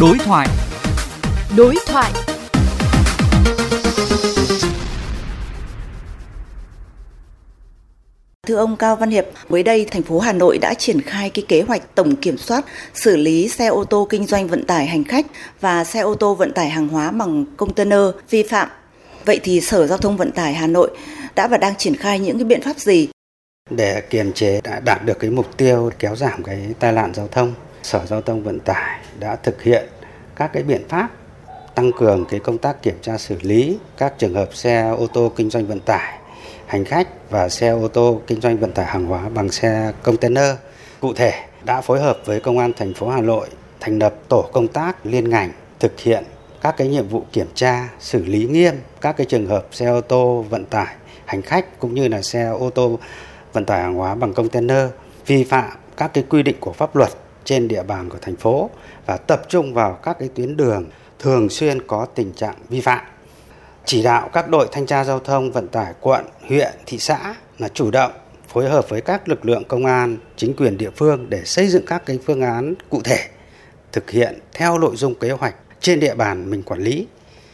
Đối thoại. Đối thoại. Thưa ông Cao Văn Hiệp, mới đây thành phố Hà Nội đã triển khai cái kế hoạch tổng kiểm soát xử lý xe ô tô kinh doanh vận tải hành khách và xe ô tô vận tải hàng hóa bằng container vi phạm. Vậy thì Sở Giao thông Vận tải Hà Nội đã và đang triển khai những cái biện pháp gì để kiềm chế đã đạt được cái mục tiêu kéo giảm cái tai nạn giao thông sở giao thông vận tải đã thực hiện các cái biện pháp tăng cường cái công tác kiểm tra xử lý các trường hợp xe ô tô kinh doanh vận tải, hành khách và xe ô tô kinh doanh vận tải hàng hóa bằng xe container. Cụ thể, đã phối hợp với công an thành phố Hà Nội thành lập tổ công tác liên ngành thực hiện các cái nhiệm vụ kiểm tra, xử lý nghiêm các cái trường hợp xe ô tô vận tải, hành khách cũng như là xe ô tô vận tải hàng hóa bằng container vi phạm các cái quy định của pháp luật trên địa bàn của thành phố và tập trung vào các cái tuyến đường thường xuyên có tình trạng vi phạm. Chỉ đạo các đội thanh tra giao thông vận tải quận, huyện, thị xã là chủ động phối hợp với các lực lượng công an, chính quyền địa phương để xây dựng các cái phương án cụ thể, thực hiện theo nội dung kế hoạch trên địa bàn mình quản lý,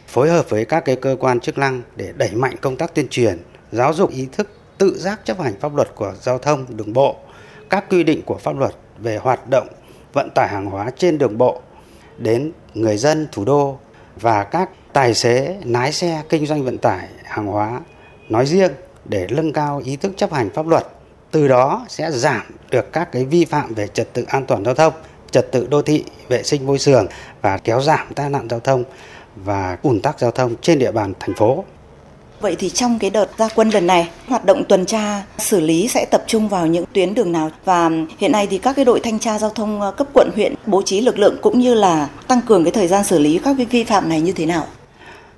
phối hợp với các cái cơ quan chức năng để đẩy mạnh công tác tuyên truyền, giáo dục ý thức tự giác chấp hành pháp luật của giao thông đường bộ, các quy định của pháp luật về hoạt động vận tải hàng hóa trên đường bộ đến người dân thủ đô và các tài xế lái xe kinh doanh vận tải hàng hóa nói riêng để nâng cao ý thức chấp hành pháp luật. Từ đó sẽ giảm được các cái vi phạm về trật tự an toàn giao thông, trật tự đô thị, vệ sinh môi trường và kéo giảm tai nạn giao thông và ủn tắc giao thông trên địa bàn thành phố. Vậy thì trong cái đợt gia quân lần này, hoạt động tuần tra xử lý sẽ tập trung vào những tuyến đường nào và hiện nay thì các cái đội thanh tra giao thông ờ, cấp quận huyện bố trí lực lượng cũng như là tăng cường cái thời gian xử lý các vi phạm này như thế nào?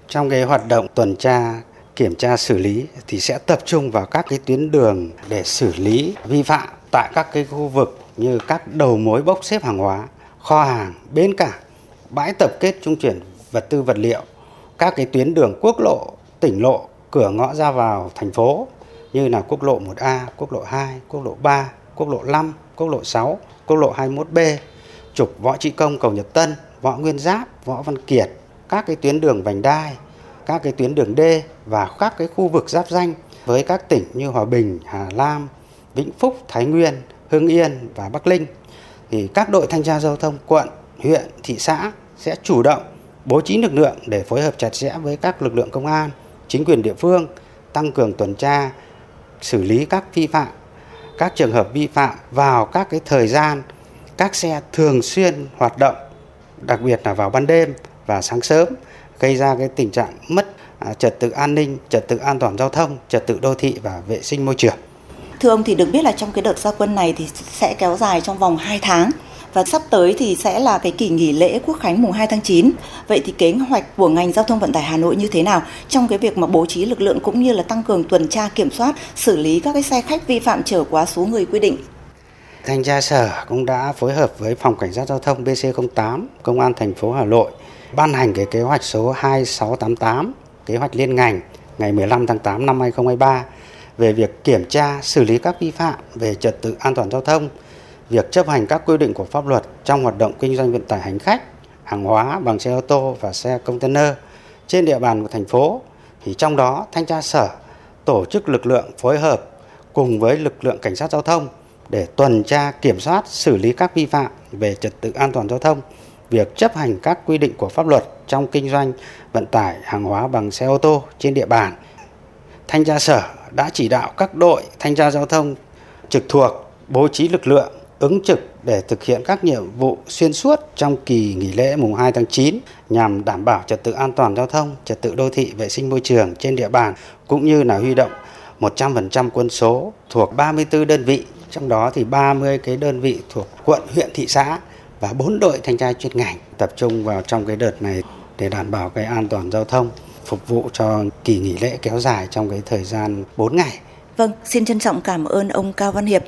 Trong cái hoạt động tuần tra kiểm tra xử lý thì sẽ tập trung vào các cái tuyến đường để xử lý vi phạm tại các cái khu vực như các đầu mối bốc xếp hàng hóa, kho hàng, bến cảng, bãi tập kết trung chuyển vật tư vật liệu, các cái tuyến đường quốc lộ, tỉnh lộ cửa ngõ ra vào thành phố như là quốc lộ 1A, quốc lộ 2, quốc lộ 3, quốc lộ 5, quốc lộ 6, quốc lộ 21B, trục Võ Trị Công cầu Nhật Tân, Võ Nguyên Giáp, Võ Văn Kiệt, các cái tuyến đường vành đai, các cái tuyến đường D và các cái khu vực giáp danh với các tỉnh như Hòa Bình, Hà Nam, Vĩnh Phúc, Thái Nguyên, Hưng Yên và Bắc Linh. Thì các đội thanh tra giao thông quận, huyện, thị xã sẽ chủ động bố trí lực lượng để phối hợp chặt chẽ với các lực lượng công an chính quyền địa phương tăng cường tuần tra xử lý các vi phạm các trường hợp vi phạm vào các cái thời gian các xe thường xuyên hoạt động đặc biệt là vào ban đêm và sáng sớm gây ra cái tình trạng mất à, trật tự an ninh, trật tự an toàn giao thông, trật tự đô thị và vệ sinh môi trường. Thưa ông thì được biết là trong cái đợt gia quân này thì sẽ kéo dài trong vòng 2 tháng và sắp tới thì sẽ là cái kỳ nghỉ lễ Quốc khánh mùng 2 tháng 9. Vậy thì kế hoạch của ngành giao thông vận tải Hà Nội như thế nào trong cái việc mà bố trí lực lượng cũng như là tăng cường tuần tra kiểm soát, xử lý các cái xe khách vi phạm trở quá số người quy định? Thanh tra sở cũng đã phối hợp với phòng cảnh sát giao thông BC08, công an thành phố Hà Nội ban hành cái kế hoạch số 2688, kế hoạch liên ngành ngày 15 tháng 8 năm 2023 về việc kiểm tra xử lý các vi phạm về trật tự an toàn giao thông việc chấp hành các quy định của pháp luật trong hoạt động kinh doanh vận tải hành khách, hàng hóa bằng xe ô tô và xe container trên địa bàn của thành phố thì trong đó thanh tra sở tổ chức lực lượng phối hợp cùng với lực lượng cảnh sát giao thông để tuần tra kiểm soát xử lý các vi phạm về trật tự an toàn giao thông. Việc chấp hành các quy định của pháp luật trong kinh doanh vận tải hàng hóa bằng xe ô tô trên địa bàn thanh tra sở đã chỉ đạo các đội thanh tra giao thông trực thuộc bố trí lực lượng ứng trực để thực hiện các nhiệm vụ xuyên suốt trong kỳ nghỉ lễ mùng 2 tháng 9 nhằm đảm bảo trật tự an toàn giao thông, trật tự đô thị, vệ sinh môi trường trên địa bàn cũng như là huy động 100% quân số thuộc 34 đơn vị, trong đó thì 30 cái đơn vị thuộc quận, huyện, thị xã và 4 đội thanh tra chuyên ngành tập trung vào trong cái đợt này để đảm bảo cái an toàn giao thông phục vụ cho kỳ nghỉ lễ kéo dài trong cái thời gian 4 ngày. Vâng, xin trân trọng cảm ơn ông Cao Văn Hiệp.